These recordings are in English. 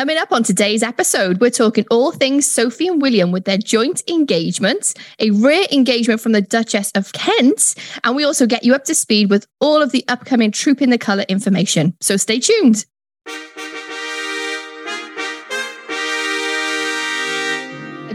Coming up on today's episode, we're talking all things Sophie and William with their joint engagement, a rare engagement from the Duchess of Kent, and we also get you up to speed with all of the upcoming Trooping the Colour information. So stay tuned. A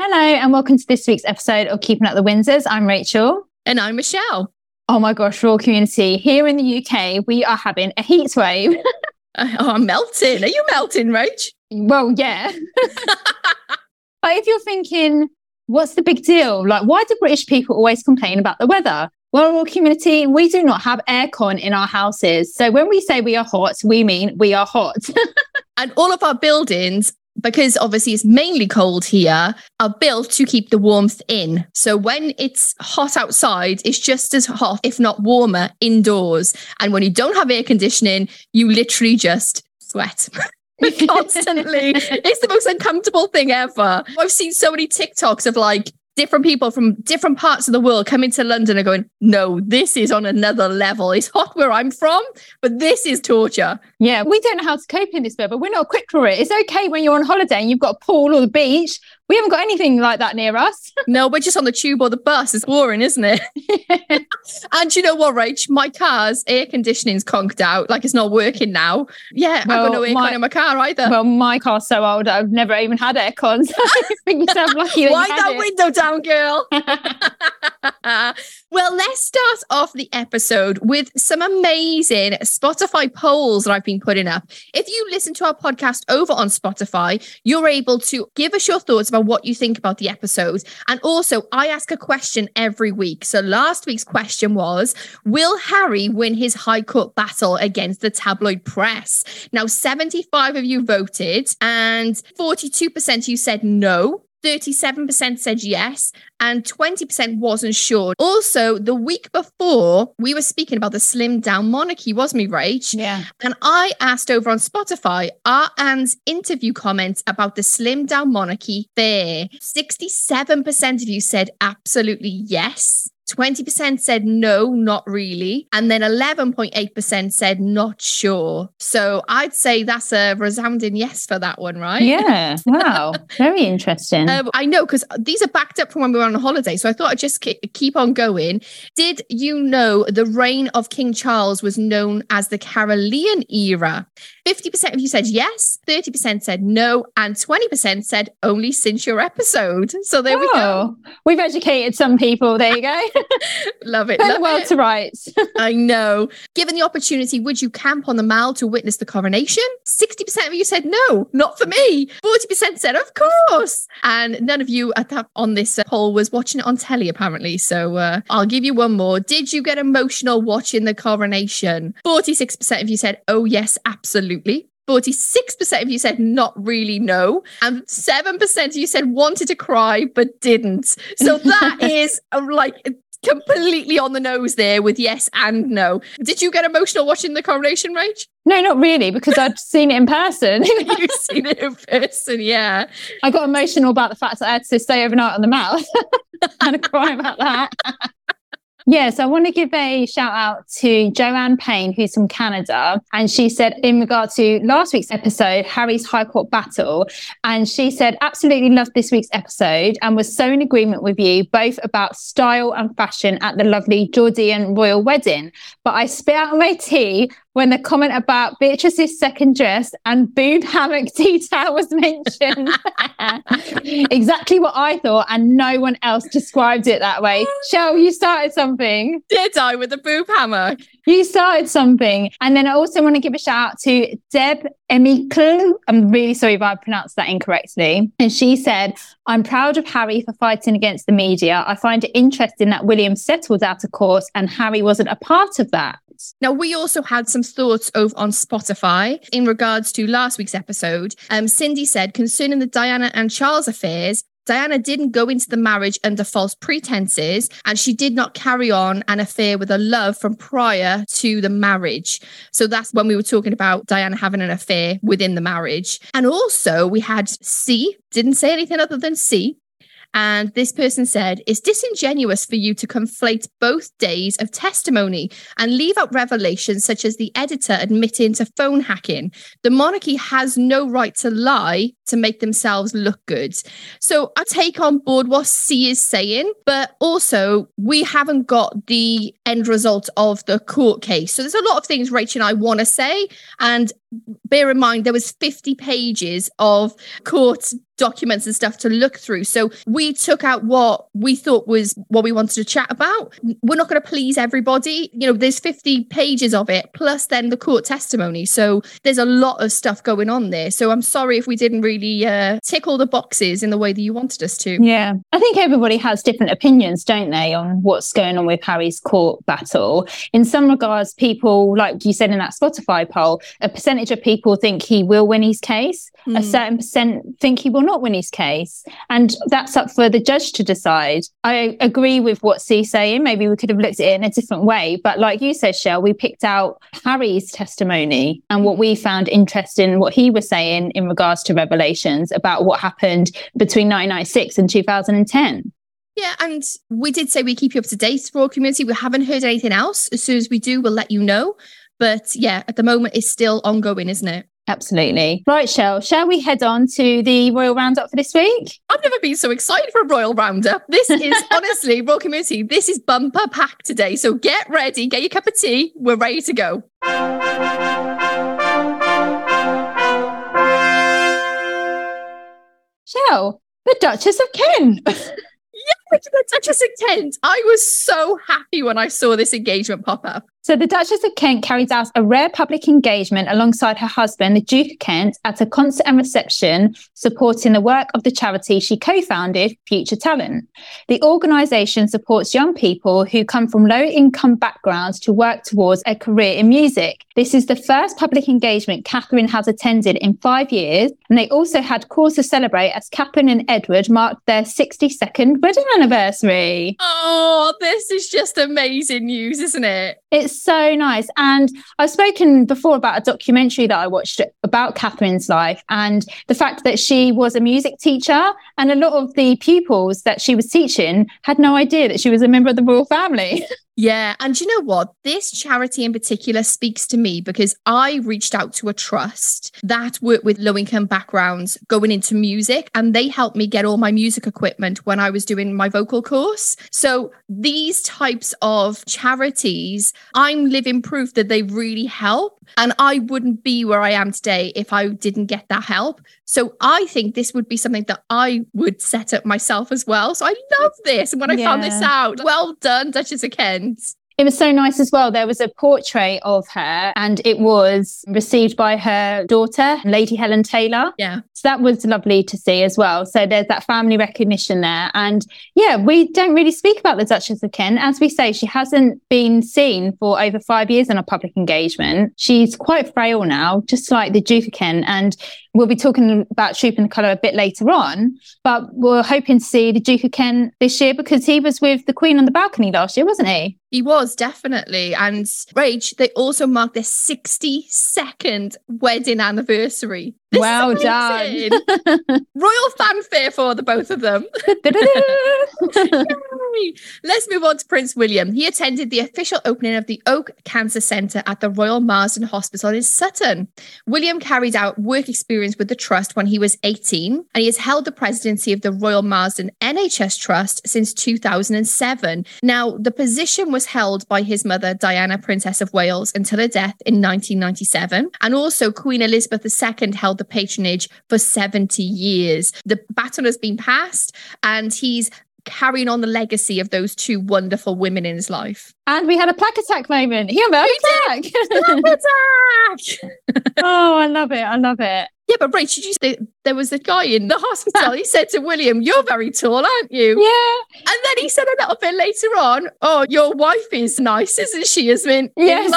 Hello, and welcome to this week's episode of Keeping Up the Windsors. I'm Rachael. And I'm Michelle. Oh my gosh, royal community. Here in the UK, we are having a heat wave. oh, I'm melting. Are you melting, Rach? Well, yeah. but if you're thinking, what's the big deal? Like, why do British people always complain about the weather? Well, royal community, we do not have aircon in our houses. So when we say we are hot, we mean we are hot. and all of our buildings because obviously it's mainly cold here, are built to keep the warmth in. So when it's hot outside, it's just as hot, if not warmer, indoors. And when you don't have air conditioning, you literally just sweat. constantly. it's the most uncomfortable thing ever. I've seen so many TikToks of like different people from different parts of the world coming to London are going, no, this is on another level. It's hot where I'm from, but this is torture. Yeah, we don't know how to cope in this weather. We're not equipped for it. It's okay when you're on holiday and you've got a pool or the beach. We haven't got anything like that near us. no, we're just on the tube or the bus. It's boring, isn't it? and you know what, Rach? My car's air conditioning's conked out. Like it's not working now. Yeah, well, I've got no aircon in my car either. Well, my car's so old, I've never even had aircon. So I think yourself lucky. That Wind that it. window down, girl. well, let's start off the episode with some amazing Spotify polls that I've been putting up. If you listen to our podcast over on Spotify, you're able to give us your thoughts about what you think about the episode. And also, I ask a question every week. So last week's question was Will Harry win his High Court battle against the tabloid press? Now, 75 of you voted, and 42% of you said no. 37% said yes and 20% wasn't sure. Also, the week before, we were speaking about the slim down monarchy, wasn't we, Rach? Yeah. And I asked over on Spotify, are Anne's interview comments about the slim down monarchy fair? 67% of you said absolutely yes. 20% said no, not really. And then 11.8% said not sure. So I'd say that's a resounding yes for that one, right? Yeah. Wow. Very interesting. Um, I know because these are backed up from when we were on holiday. So I thought I'd just keep on going. Did you know the reign of King Charles was known as the Carolean era? 50% of you said yes, 30% said no, and 20% said only since your episode. So there oh, we go. Oh, we've educated some people. There you go. love it. Turn love the world it. to rights. I know. Given the opportunity, would you camp on the Mall to witness the coronation? 60% of you said no, not for me. 40% said, of course. And none of you at that, on this poll was watching it on telly, apparently. So uh, I'll give you one more. Did you get emotional watching the coronation? 46% of you said, oh, yes, absolutely absolutely. 46% of you said not really no. And 7% of you said wanted to cry but didn't. So that is uh, like completely on the nose there with yes and no. Did you get emotional watching the coronation, Rach? No, not really, because I'd seen it in person. You've seen it in person, yeah. I got emotional about the fact that I had to stay overnight on the Mall. and cry about that. Yes, I want to give a shout out to Joanne Payne, who's from Canada. And she said, in regard to last week's episode, Harry's High Court battle, and she said, absolutely loved this week's episode and was so in agreement with you, both about style and fashion at the lovely Jordanian royal wedding. But I spit out my tea when the comment about Beatrice's second dress and boob hammock detail was mentioned. exactly what I thought, and no one else described it that way. Shell, you started something. Did I with the boob hammock? You started something. And then I also want to give a shout out to Deb Emiklu. I'm really sorry if I pronounced that incorrectly. And she said, I'm proud of Harry for fighting against the media. I find it interesting that William settled out of court and Harry wasn't a part of that. Now, we also had some thoughts over on Spotify in regards to last week's episode. Um, Cindy said concerning the Diana and Charles affairs, Diana didn't go into the marriage under false pretenses, and she did not carry on an affair with a love from prior to the marriage. So that's when we were talking about Diana having an affair within the marriage. And also, we had C, didn't say anything other than C, and this person said, It's disingenuous for you to conflate both days of testimony and leave out revelations such as the editor admitting to phone hacking. The monarchy has no right to lie to make themselves look good. So I take on board what C is saying, but also we haven't got the end result of the court case. So there's a lot of things Rachael and I want to say. And bear in mind there was 50 pages of court documents and stuff to look through. So we took out what we thought was what we wanted to chat about. We're not going to please everybody. You know there's 50 pages of it plus then the court testimony. So there's a lot of stuff going on there. So i'm sorry if we didn't really uh, tick all the boxes in the way that you wanted us to. Yeah. I think everybody has different opinions don't they on what's going on with harry's court battle? In some regards people like you said in that spotify poll a percentage of people think he will win his case, mm. a hmm. certain percent think he will not win his case. And that's up for the judge to decide. I agree with what C's saying. Maybe we could have looked at it in a different way. But like you said, Shell, we picked out Harry's testimony and what we found interesting, what he was saying in regards to revelations about what happened between 1996 and 2010. Yeah, and we did say we keep you up to date, Royal Community. We haven't heard anything else. As soon as we do, we'll let you know. But yeah, at the moment, it's still ongoing, isn't it? Absolutely. Right, Shell, shall we head on to the Royal Roundup for this week? I've never been so excited for a Royal Roundup. This is honestly, Royal Community, this is bumper pack today. So get ready, get your cup of tea. We're ready to go. Shell, the Duchess of Kent. The Duchess of Kent. I was so happy when I saw this engagement pop up. So the Duchess of Kent carries out a rare public engagement alongside her husband, the Duke of Kent, at a concert and reception supporting the work of the charity she co-founded, Future Talent. The organisation supports young people who come from low-income backgrounds to work towards a career in music. This is the first public engagement Catherine has attended in five years, and they also had cause to celebrate as Catherine and Edward marked their 62nd wedding anniversary. Oh, this is just amazing news, isn't it? It's so nice. And I've spoken before about a documentary that I watched about Catherine's life and the fact that she was a music teacher and a lot of the pupils that she was teaching had no idea that she was a member of the royal family. Yeah. And you know what? This charity in particular speaks to me because I reached out to a trust that worked with low income backgrounds going into music, and they helped me get all my music equipment when I was doing my vocal course. So these types of charities, I'm living proof that they really help. And I wouldn't be where I am today if I didn't get that help. So I think this would be something that I would set up myself as well. So I love this. And when I yeah. found this out, well done, Duchess of Kent. It was so nice as well. There was a portrait of her and it was received by her daughter, Lady Helen Taylor. Yeah. So that was lovely to see as well. So there's that family recognition there. And yeah, we don't really speak about the Duchess of Kent. As we say, she hasn't been seen for over five years in a public engagement. She's quite frail now, just like the Duke of Kent. And We'll be talking about Trooping the Colour a bit later on, but we're hoping to see the Duke of Kent this year because he was with the Queen on the balcony last year, wasn't he? He was definitely. And Rach, they also marked their 62nd wedding anniversary. This well done. Royal fanfare for the both of them. Let's move on to Prince William. He attended the official opening of the Oak Cancer Centre at the Royal Marsden Hospital in Sutton. William carried out work experience with the trust when he was 18, and he has held the presidency of the Royal Marsden NHS Trust since 2007. Now, the position was held by his mother, Diana, Princess of Wales, until her death in 1997, and also Queen Elizabeth II held the patronage for 70 years. The baton has been passed and he's carrying on the legacy of those two wonderful women in his life. And we had a plaque attack moment. A plaque. attack! oh, I love it. I love it. Yeah, but Rachael, did you say there was a guy in the hospital. he said to William, You're very tall, aren't you? Yeah. And then he said a little bit later on, Oh, your wife is nice, isn't she, Yasmin? Yeah.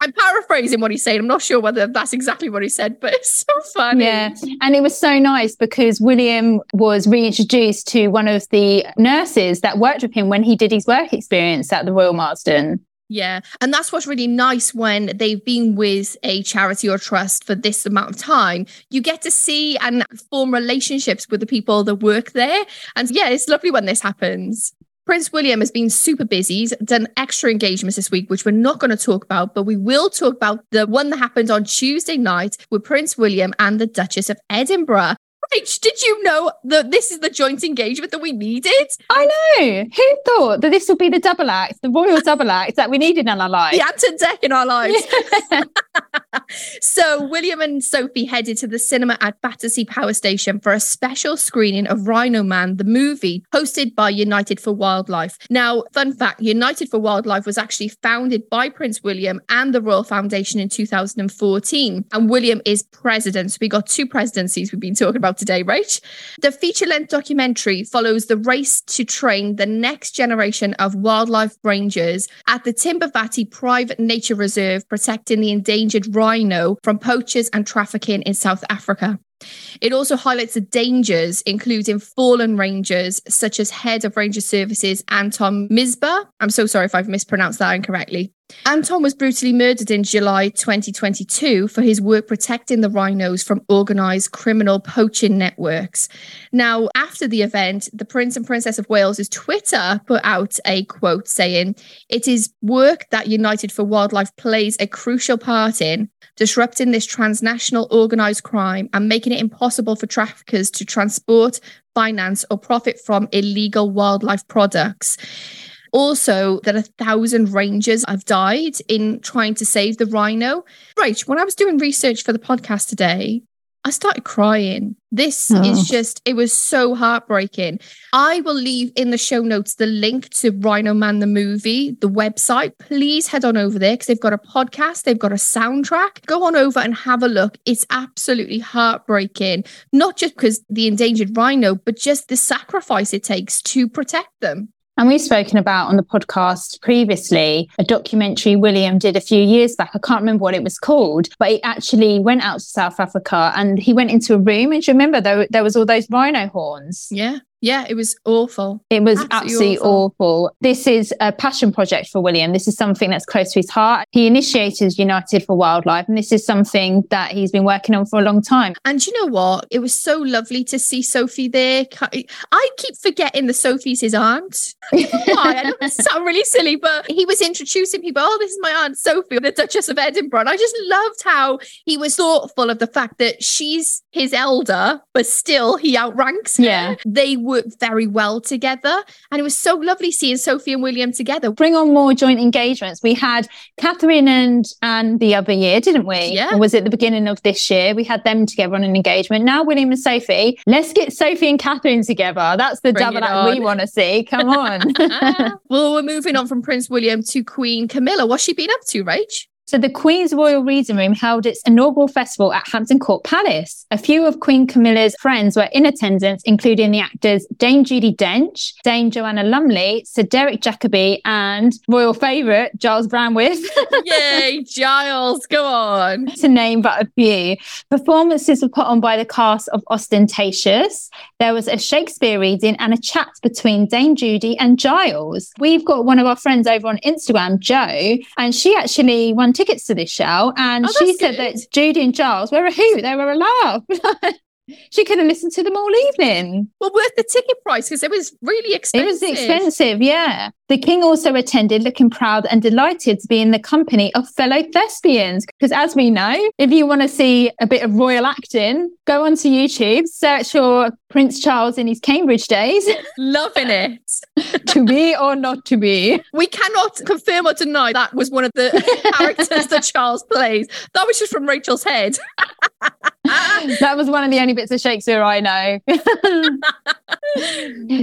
I'm paraphrasing what he's saying. I'm not sure whether that's exactly what he said, but it's so funny. Yeah. And it was so nice because William was reintroduced to one of the nurses that worked with him when he did his work experience at the Royal Marsden. Yeah. And that's what's really nice when they've been with a charity or trust for this amount of time. You get to see and form relationships with the people that work there. And yeah, it's lovely when this happens. Prince William has been super busy. He's done extra engagements this week, which we're not going to talk about, but we will talk about the one that happened on Tuesday night with Prince William and the Duchess of Edinburgh. Rach, did you know that this is the joint engagement that we needed? I know. Who thought that this would be the double act, the royal double act that we needed in our lives? The Ant and Dec in our lives. so William and Sophie headed to the cinema at Battersea Power Station for a special screening of Rhino Man, the movie, hosted by United for Wildlife. Now, fun fact United for Wildlife was actually founded by Prince William and the Royal Foundation in 2014. And William is president. So we got two presidencies we've been talking about today, right? The feature length documentary follows the race to train the next generation of wildlife rangers at the Timbavati Private Nature Reserve, protecting the endangered rhino from poachers and trafficking in South Africa. It also highlights the dangers, including fallen rangers, such as head of Ranger Services Anton Mzimba. I'm so sorry if I've mispronounced that incorrectly. Anton was brutally murdered in July 2022 for his work protecting the rhinos from organized criminal poaching networks. Now, after the event, the Prince and Princess of Wales's Twitter put out a quote saying, It is work that United for Wildlife plays a crucial part in, disrupting this transnational organized crime and making it impossible for traffickers to transport, finance, or profit from illegal wildlife products also that a thousand rangers have died in trying to save the rhino. Right, when I was doing research for the podcast today, I started crying. This Oh. is just, it was so heartbreaking. I will leave in the show notes the link to Rhino Man the movie, the website. Please head on over there because they've got a podcast, they've got a soundtrack. Go on over and have a look. It's absolutely heartbreaking, not just because the endangered rhino, but just the sacrifice it takes to protect them. And we've spoken about on the podcast previously a documentary William did a few years back. I can't remember what it was called, but he actually went out to South Africa and he went into a room. And you remember there, there was all those rhino horns? Yeah. Yeah, it was awful. It was Absolutely absolutely, awful. This is a passion project for William. This is something that's close to his heart. He initiated United for Wildlife, and this is something that he's been working on for a long time. And you know what? It was so lovely to see Sophie there. I keep forgetting that Sophie's his aunt. I why. I know this sounds really silly, but he was introducing people. Oh, this is my aunt Sophie, the Duchess of Edinburgh. And I just loved how he was thoughtful of the fact that she's his elder, but still he outranks her. Yeah. They work very well together. And it was so lovely seeing Sophie and William together. Bring on more joint engagements. We had Catherine and Anne the other year, didn't we? Yeah. Or was it the beginning of this year? We had them together on an engagement. Now William and Sophie. Let's get Sophie and Catherine together. That's the Bring double act we want to see. Come on. well, we're moving on from Prince William to Queen Camilla. What's she been up to, Rach? So the Queen's Royal Reading Room held its inaugural festival at Hampton Court Palace. A few of Queen Camilla's friends were in attendance, including the actors Dame Judi Dench, Dame Joanna Lumley, Sir Derek Jacobi, and royal favourite Gyles Brandreth, Yay, Gyles, go on. to name but a few. Performances were put on by the cast of Austentatious. There was a Shakespeare reading and a chat between Dame Judi and Gyles. We've got one of our friends over on Instagram, Joe, and she actually won tickets to this show. And Oh, she said good. that Judi and Gyles were a hoot, they were a laugh. she could have listened to them all evening. Well, worth the ticket price because it was really expensive. It was expensive, yeah. The king also attended looking proud and delighted to be in the company of fellow thespians. Because as we know, if you want to see a bit of royal acting, go onto YouTube, search for Prince Charles in his Cambridge days, Loving it. to be or not to be. We cannot confirm or deny that was one of the characters that Charles plays. That was just from Rachael's head. That was one of the only bits of Shakespeare I know.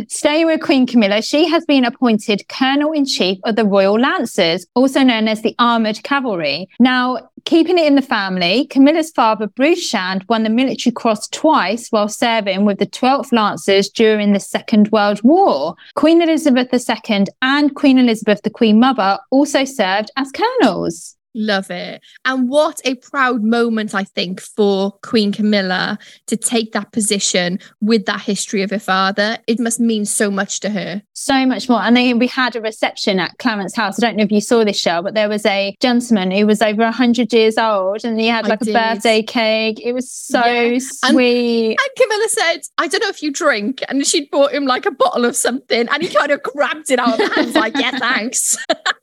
Staying with Queen Camilla, she has been appointed Colonel in Chief of the Royal Lancers, also known as the Armoured Cavalry. Now, keeping it in the family, Camilla's father, Bruce Shand, won the Military Cross twice while serving with the 12th Lancers during the Second World War. Queen Elizabeth II and Queen Elizabeth, the Queen Mother, also served as colonels. Love it. And what a proud moment, I think, for Queen Camilla to take that position with that history of her father. It must mean so much to her. So much more. And then we had a reception at Clarence House. I don't know if you saw this show, but there was a gentleman who was over 100 years old and he had I like did. a birthday cake. It was so Yeah. And- sweet. And Camilla said, I don't know if you drink. And she'd bought him like a bottle of something. And he kind of grabbed it out of the hands, like, yeah, thanks.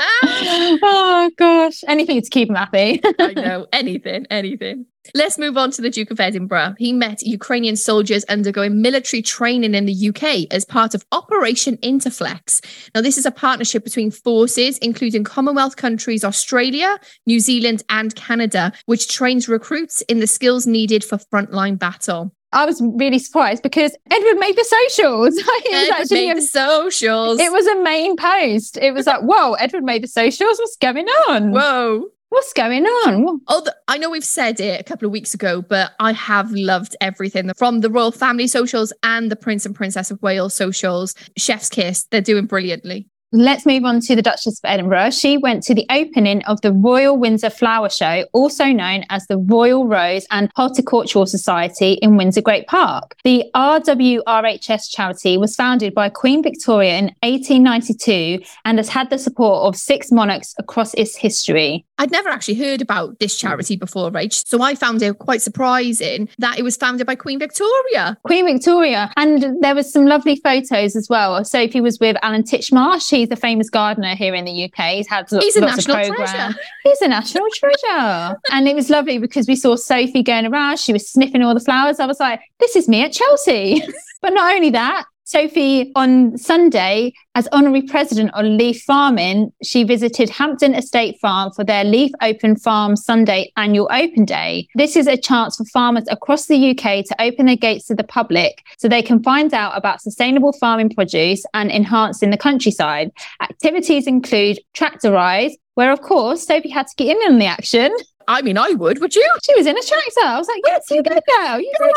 oh gosh, anything to keep him happy. I know anything, anything. Let's move on to the Duke of Edinburgh. He met Ukrainian soldiers undergoing military training in the UK as part of Operation Interflex. Now, this is a partnership between forces, including Commonwealth countries Australia, New Zealand, and Canada, which trains recruits in the skills needed for frontline battle. I was really surprised because Edward made the socials. it was Edward actually made a, the socials. it was a main post. It was like, whoa, Edward made the socials. What's going on? Whoa. What's going on? Oh, I know we've said it a couple of weeks ago, but I have loved everything from the royal family socials and the Prince and Princess of Wales socials. Chef's kiss, they're doing brilliantly. Let's move on to the Duchess of Edinburgh. She went to the opening of the Royal Windsor Flower Show, also known as the Royal Rose and Horticultural Society in Windsor Great Park. The RWRHS charity was founded by Queen Victoria in 1892 and has had the support of six monarchs across its history. I'd never actually heard about this charity before, Rach, so I found it quite surprising that it was founded by Queen Victoria. Queen Victoria. And there was some lovely photos as well. Sophie was with Alan Titchmarsh. He's a famous gardener here in the UK. He's had lo- He's a lots of national programs. treasure. He's a national treasure. and it was lovely because we saw Sophie going around. She was sniffing all the flowers. I was like, this is me at Chelsea. but not only that, Sophie on Sunday, as honorary president of Leaf Farming, she visited Hampton Estate Farm for their Leaf Open Farm Sunday annual open day. This is a chance for farmers across the UK to open their gates to the public so they can find out about sustainable farming produce and enhancing the countryside. Activities include tractor rides, where of course Sophie had to get in on the action. I mean, I would, would you? She was in a tractor. I was like, yes, you go, girl. You go,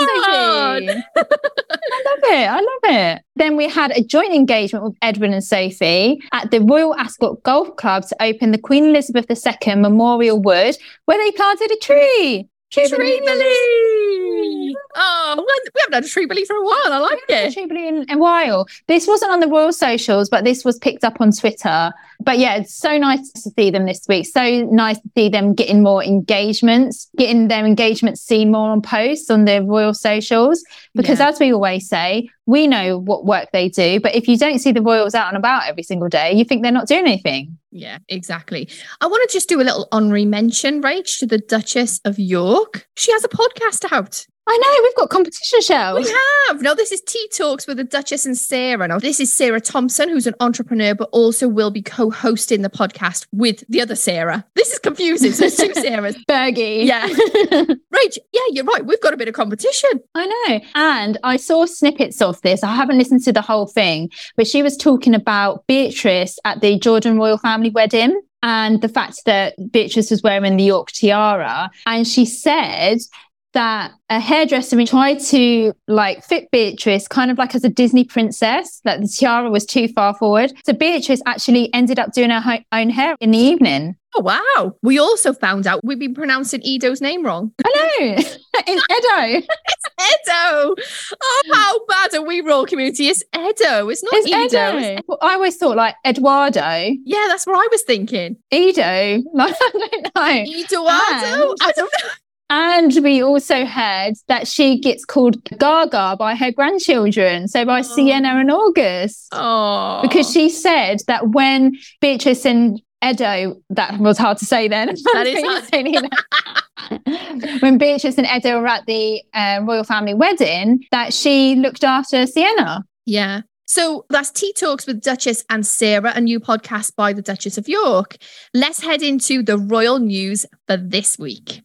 Sophie. I love it. I love it. Then we had a joint engagement with Edwin and Sophie at the Royal Ascot Golf Club to open the Queen Elizabeth II Memorial Wood, where they planted a tree. Tree Oh, we haven't had a Billy for a while. I like it. Jubilee in a while. This wasn't on the royal socials, but this was picked up on Twitter. But yeah, it's so nice to see them this week. So nice to see them getting more engagements, getting their engagements seen more on posts on their royal socials. Because Yeah. as we always say, we know what work they do. But if you don't see the royals out and about every single day, you think they're not doing anything. Yeah, exactly. I want to just do a little honorary mention, Rach, to the Duchess of York. She has a podcast out. I know we've got competition shells. We have. Now, this is Tea Talks with the Duchess and Sarah. Now, this is Sarah Thompson, who's an entrepreneur, but also will be co hosting the podcast with the other Sarah. This is confusing. So, there's two Sarahs. Fergie. Yeah. Rach, yeah, you're right. We've got a bit of competition. I know. And I saw snippets of this. I haven't listened to the whole thing, but she was talking about Beatrice at the Jordan royal family wedding and the fact that Beatrice was wearing the York tiara. And she said that a hairdresser tried to like fit Beatrice kind of like as a Disney princess, that the tiara was too far forward. So Beatrice actually ended up doing her ho- own hair in the evening. Oh, wow. We also found out we've been pronouncing Edo's name wrong. I know. it's Edo. It's Edo. Oh, how bad are we, royal community? It's Edo. It's not It's Edo. Edo. It's- Well, I always thought like Eduardo. yeah, that's what I was thinking. Edo. Like, I don't know. Eduardo? And- I don't know. And we also heard that she gets called Gaga by her grandchildren, so by Oh. Sienna and August, Oh. because she said that when Beatrice and Edo, that was hard to say then. That is hard. when Beatrice and Edo were at the uh, royal family wedding, that she looked after Sienna. Yeah. So that's Tea Talks with Duchess and Sarah, a new podcast by the Duchess of York. Let's head into the royal news for this week.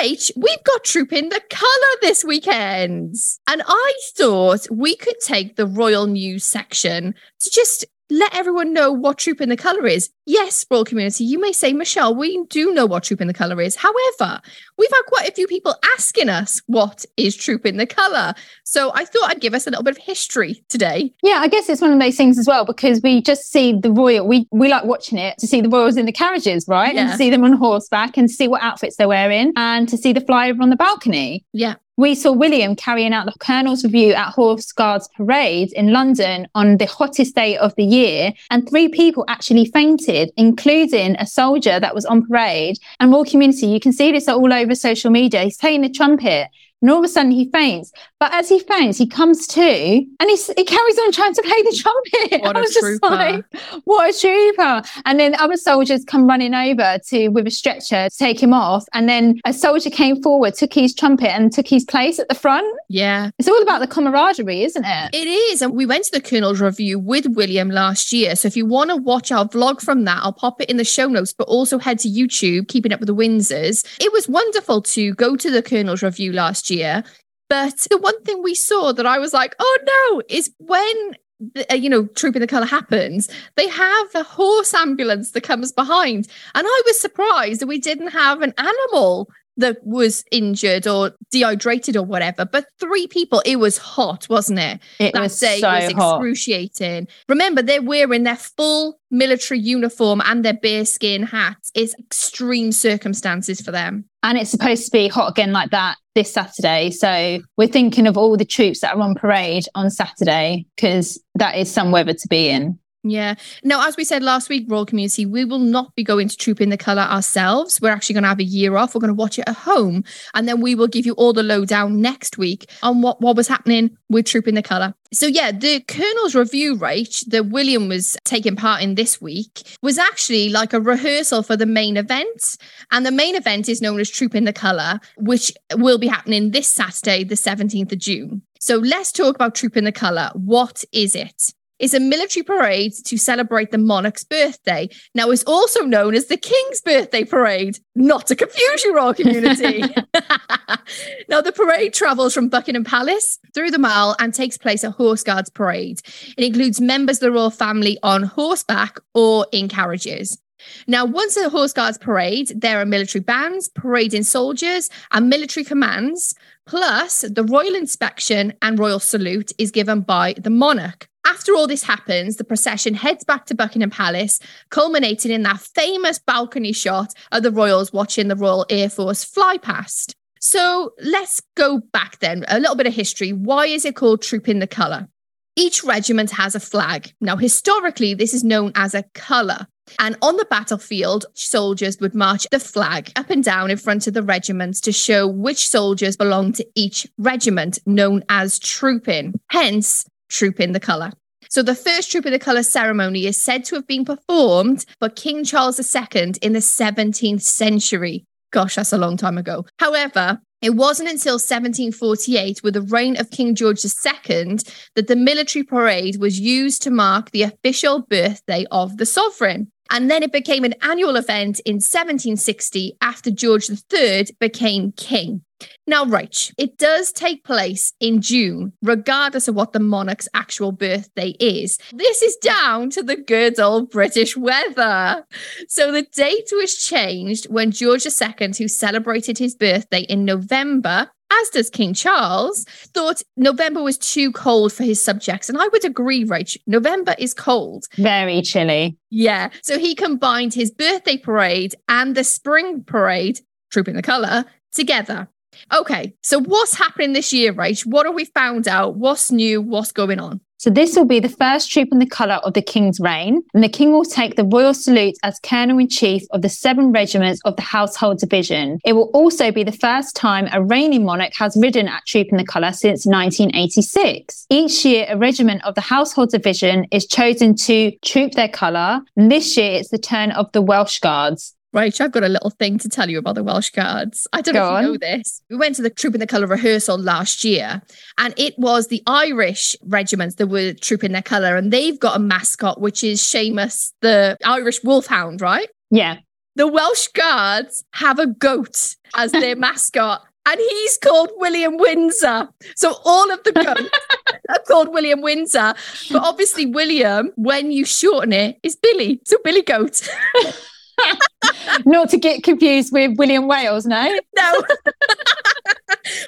We've got Trooping the Colour this weekend. And I thought we could take the Royal News section to just let everyone know what Trooping the Colour is. Yes, Royal community, you may say, Michelle, we do know what Trooping the Colour is. However, we've had quite a few people asking us what is Trooping the Colour. So I thought I'd give us a little bit of history today. Yeah, I guess it's one of those things as well because we just see the royal. We we like watching it to see the royals in the carriages, right? Yeah. And to see them on horseback and see what outfits they're wearing and to see the flyover on the balcony. Yeah. We saw William carrying out the Colonel's Review at Horse Guards Parade in London on the hottest day of the year, and three people actually fainted, including a soldier that was on parade. And Royal Community, you can see this all over social media. He's playing the trumpet, and all of a sudden he faints. But as he faints, he comes to and he's, he carries on trying to play the trumpet. What I a was just like, what a trooper. And then other soldiers come running over to with a stretcher to take him off. And then a soldier came forward, took his trumpet and took his place at the front. Yeah. It's all about the camaraderie, isn't it? It is. And we went to the Colonel's Review with William last year. So if you want to watch our vlog from that, I'll pop it in the show notes, but also head to YouTube, Keeping Up with the Windsors. It was wonderful to go to the Colonel's Review last year. Year, but the one thing we saw that I was like, oh no, is when. The, uh, you know, Trooping the Colour happens, they have a horse ambulance that comes behind. And I was surprised that we didn't have an animal that was injured or dehydrated or whatever. But three people, it was hot, wasn't it? It that was day so was hot. excruciating. Remember, they're wearing their full military uniform and their bearskin hats. It's extreme circumstances for them. And it's supposed to be hot again like that this Saturday. So we're thinking of all the troops that are on parade on Saturday because that is some weather to be in. Yeah. Now, as we said last week, Royal Community, we will not be going to Trooping the Colour ourselves. We're actually going to have a year off. We're going to watch it at home. And then we will give you all the lowdown next week on what, what was happening with Trooping the Colour. So, yeah, the Colonel's review, Rach, that William was taking part in this week, was actually like a rehearsal for the main event. And the main event is known as Trooping the Colour, which will be happening this Saturday, the 17th of June. So, let's talk about Trooping the Colour. What is it? It's a military parade to celebrate the monarch's birthday. Now, it's also known as the King's Birthday Parade, not to confuse you, Royal Community. now, the parade travels from Buckingham Palace through the Mall and takes place at Horse Guards Parade. It includes members of the royal family on horseback or in carriages. Now, once at the Horse Guards Parade, there are military bands, parading soldiers, and military commands. Plus, the royal inspection and royal salute is given by the monarch. After all this happens, the procession heads back to Buckingham Palace, culminating in that famous balcony shot of the royals watching the Royal Air Force fly past. So let's go back then, a little bit of history. Why is it called Trooping the Colour? Each regiment has a flag. Now, historically, this is known as a colour. And on the battlefield, soldiers would march the flag up and down in front of the regiments to show which soldiers belong to each regiment, known as trooping. Hence, trooping the colour. So the first trooping the colour ceremony is said to have been performed by King Charles II in the 17th century. Gosh, that's a long time ago. However, it wasn't until 1748, with the reign of King George II, that the military parade was used to mark the official birthday of the sovereign. And then it became an annual event in 1760 after George III became king. Now, Rach, it does take place in June, regardless of what the monarch's actual birthday is. This is down to the good old British weather. So the date was changed when George II, who celebrated his birthday in November, as does King Charles, thought November was too cold for his subjects. And I would agree, Rach, November is cold. Very chilly. Yeah. So he combined his birthday parade and the spring parade, Trooping the Colour, together. Okay, so what's happening this year, Rach? What have we found out? What's new? What's going on? So this will be the first trooping the colour of the King's reign, and the King will take the royal salute as Colonel in Chief of the seven regiments of the Household Division. It will also be the first time a reigning monarch has ridden at Trooping the Colour since 1986. Each year, a regiment of the Household Division is chosen to troop their colour, and this year it's the turn of the Welsh Guards. Rach, I've got a little thing to tell you about the Welsh Guards. I don't Go know if you know this. We went to the Trooping the Colour rehearsal last year, and it was the Irish regiments that were Troop in their colour, and they've got a mascot, which is Seamus, the Irish wolfhound, right? Yeah, the Welsh Guards have a goat as their mascot. And he's called William Windsor. So all of the goats are called William Windsor. But obviously, William, when you shorten it, is Billy. So Billy Goat. Not to get confused with William Wales, no? No.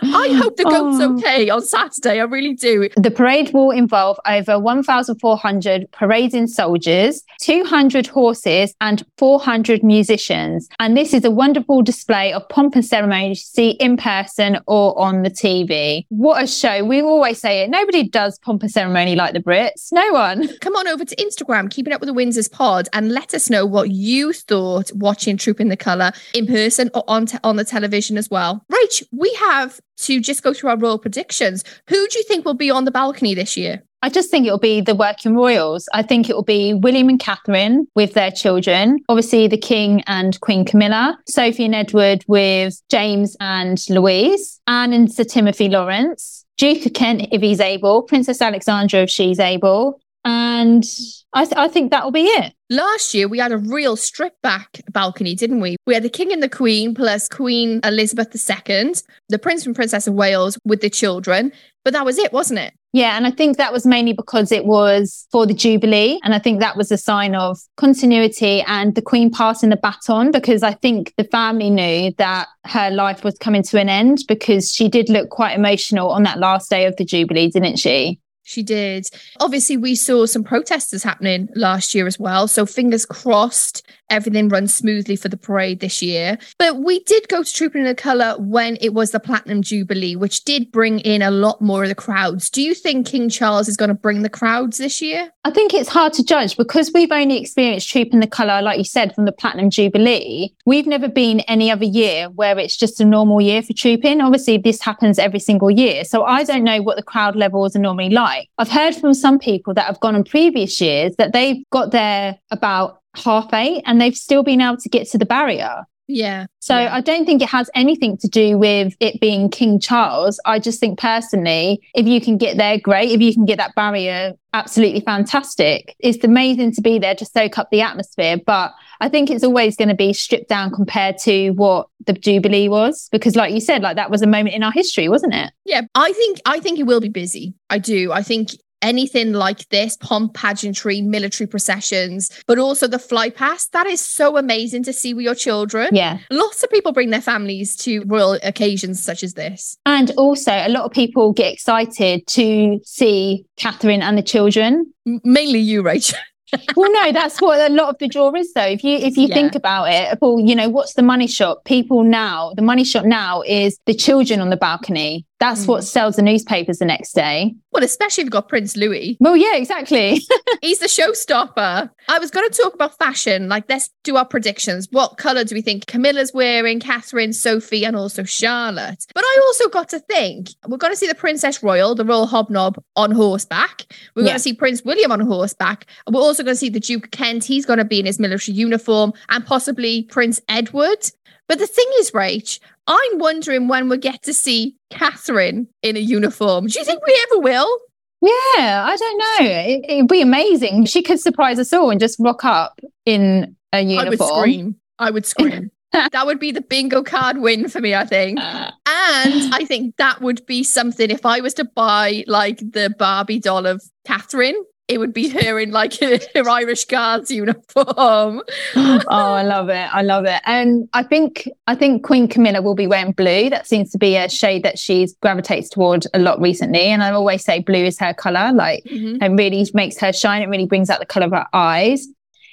I hope the goat's Oh. okay on Saturday. I really do. The parade will involve over 1,400 parading soldiers, 200 horses, and 400 musicians. And this is a wonderful display of pomp and ceremony you see in person or on the TV. What a show. We always say it. Nobody does pomp and ceremony like the Brits. No one. Come on over to Instagram, Keeping Up with the Windsors pod, and let us know what you thought watching Trooping the Colour in person or on, te- on the television as well. Rach, we have to just go through our royal predictions. Who do you think will be on the balcony this year? I just think it'll be the working royals. I think it will be William and Catherine with their children, obviously the King and Queen Camilla, Sophie and Edward with James and Louise, Anne and Sir Timothy Laurence, Duke of Kent if he's able, Princess Alexandra if she's able, and I, th- I think that will be it. Last year, we had a real stripped back balcony, didn't we? We had the King and the Queen plus Queen Elizabeth II, the Prince and Princess of Wales with the children. But that was it, wasn't it? Yeah, and I think that was mainly because it was for the Jubilee. And I think that was a sign of continuity and the Queen passing the baton because I think the family knew that her life was coming to an end because she did look quite emotional on that last day of the Jubilee, didn't she? She did. Obviously, we saw some protesters happening last year as well. So, fingers crossed, everything runs smoothly for the parade this year. But we did go to Trooping in the Colour when it was the Platinum Jubilee, which did bring in a lot more of the crowds. Do you think King Charles is going to bring the crowds this year? I think it's hard to judge because we've only experienced Trooping the Colour, like you said, from the Platinum Jubilee. We've never been any other year where it's just a normal year for trooping. Obviously, this happens every single year. So I don't know what the crowd levels are normally like. I've heard from some people that have gone on previous years that they've got there about half eight and they've still been able to get to the barrier. Yeah. So Yeah. I don't think it has anything to do with it being King Charles. I just think personally, if you can get there, great. If you can get that barrier, absolutely fantastic. It's amazing to be there to soak up the atmosphere. But I think it's always going to be stripped down compared to what the Jubilee was. Because like you said, like that was a moment in our history, wasn't it? Yeah, I think I think it will be busy. I do. I think anything like this, pomp, pageantry, military processions, but also the fly past, that is so amazing to see with your children. Yeah. Lots of people bring their families to royal occasions such as this. And also a lot of people get excited to see Catherine and the children. M- mainly you, Rachael. well, no, that's what a lot of the draw is, though. If you if you Yeah. think about it, well, you know, what's the money shot? People now, the money shot now is the children on the balcony. That's Mm. what sells the newspapers the next day. Well, especially if you've got Prince Louis. Well, yeah, exactly. He's the showstopper. I was going to talk about fashion. Like, let's do our predictions. What color do we think Camilla's wearing, Catherine, Sophie, and also Charlotte? But I also got to think we're going to see the Princess Royal, the Royal Hobnob, on horseback. We're Yeah. going to see Prince William on horseback. And we're also going to see the Duke of Kent. He's going to be in his military uniform, and possibly Prince Edward. But the thing is, Rach, I'm wondering when we get to see Catherine in a uniform. Do you think we ever will? yeah, I don't know. It, it'd be amazing. She could surprise us all and just rock up in a uniform. I would scream. I would scream. that would be the bingo card win for me, I think. Uh, And I think that would be something if I was to buy like the Barbie doll of Catherine, it would be her in like her, Irish Guards uniform. oh, I love it. I love it. And I think I think Queen Camilla will be wearing blue. That seems to be a shade that she's gravitates toward a lot recently. And I always say blue is her color. Like Mhm. it really makes her shine. It really brings out the color of her eyes.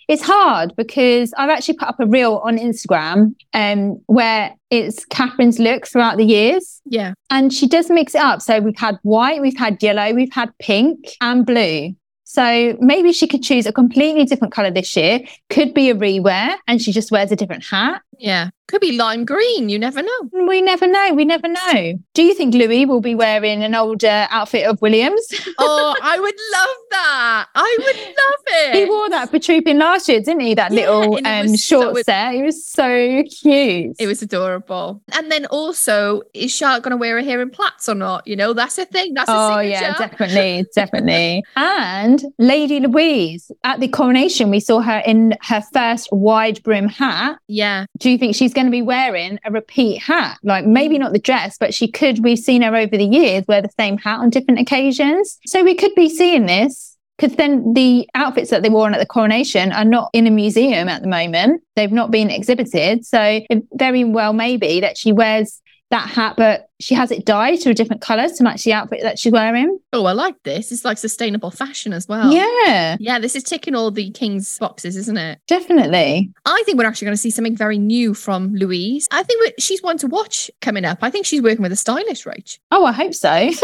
It's hard because I've actually put up a reel on Instagram um, where it's Catherine's look throughout the years. Yeah. And she does mix it up. So we've had white, we've had yellow, we've had pink and blue. So maybe she could choose a completely different color this year. Could be a rewear and she just wears a different hat. Yeah. Could be lime green. You never know. We never know. We never know. Do you think Louis will be wearing an older outfit of Williams? oh, I would love that. I would love it. he wore that for trooping last year, didn't he? That Yeah, little um, short so- set. It was so cute. It was adorable. And then also, is Charlotte going to wear her hair in plaits or not? You know, that's a thing. That's a Oh signature. yeah, definitely, definitely. And Lady Louise at the coronation, we saw her in her first wide brim hat. yeah. Do you think she's going to be wearing a repeat hat? Like maybe not the dress, but she could. We've seen her over the years wear the same hat on different occasions. So we could be seeing this because then the outfits that they wore on at the coronation are not in a museum at the moment. They've not been exhibited. So very well may be that she wears that hat, but she has it dyed to a different colour to match the outfit that she's wearing. Oh, I like this. It's like sustainable fashion as well. Yeah, Yeah, this is ticking all the king's boxes, isn't it? definitely. I think we're actually going to see something very new from Louise. I think she's one to watch coming up. I think she's working with a stylist, Rach. Oh, I hope so.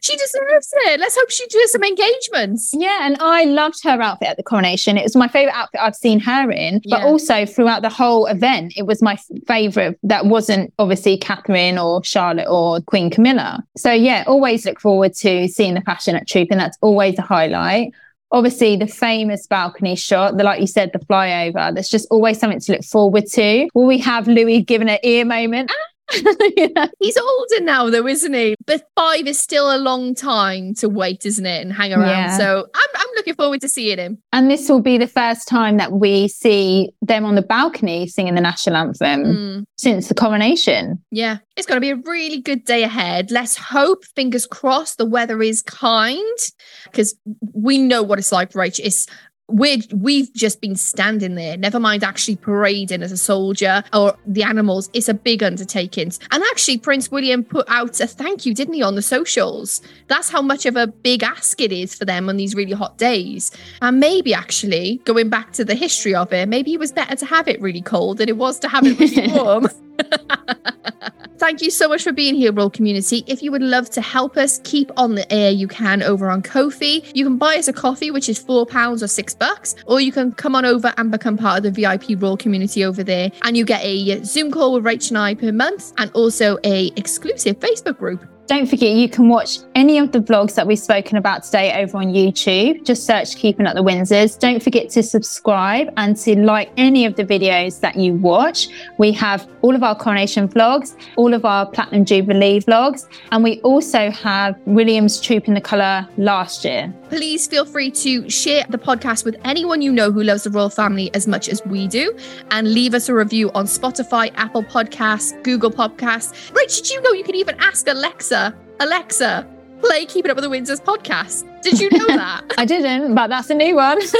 She deserves it. Let's hope she does some engagements. Yeah, and I loved her outfit at the coronation. It was my favorite outfit I've seen her in, but Yeah. also throughout the whole event, it was my favorite that wasn't obviously Catherine or Charlotte or Queen Camilla. So, yeah, always look forward to seeing the fashion at Troop, and that's always a highlight. Obviously, the famous balcony shot, the like you said, the flyover. There's just always something to look forward to. Will we have Louis giving an ear moment? Ah, Yeah. He's older now, though, isn't he? But five is still a long time to wait, isn't it? And hang around. Yeah. So I'm, I'm looking forward to seeing him. And this will be the first time that we see them on the balcony singing the national anthem Mm. since the coronation. Yeah, it's going to be a really good day ahead. Let's hope, fingers crossed, the weather is kind because we know what it's like, Rach. It's we're we've just been standing there, never mind actually parading as a soldier or the animals. It's a big undertaking. And actually, Prince William put out a thank you, didn't he, on the socials? That's how much of a big ask it is for them on these really hot days. And maybe actually, going back to the history of it, maybe it was better to have it really cold than it was to have it really warm. Thank you so much for being here, Royal Community. If you would love to help us keep on the air, you can over on Ko-fi. You can buy us a coffee, which is four pounds or six bucks, or you can come on over and become part of the VIP Royal Community over there, and you get a Zoom call with Rach and I per month, and also a exclusive Facebook group. Don't forget, you can watch any of the vlogs that we've spoken about today over on YouTube. Just search Keeping Up the Windsors. Don't forget to subscribe and to like any of the videos that you watch. We have all of our coronation vlogs, all of our Platinum Jubilee vlogs, and we also have William's Trooping the Colour last year. Please feel free to share the podcast with anyone you know who loves the royal family as much as we do, and leave us a review on Spotify, Apple Podcasts, Google Podcasts. Rich, did you know you can even ask Alexa, Alexa, play Keeping Up with the Windsors podcast? Did you know that? I didn't, but that's a new one.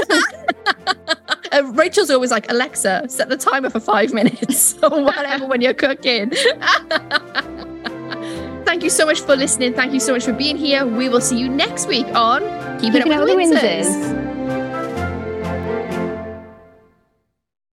Uh, Rachael's always like, Alexa, set the timer for five minutes or whatever when you're cooking. Thank you so much for listening. Thank you so much for being here. We will see you next week on Keeping, Keeping Up Up with the Windsors. Windsors.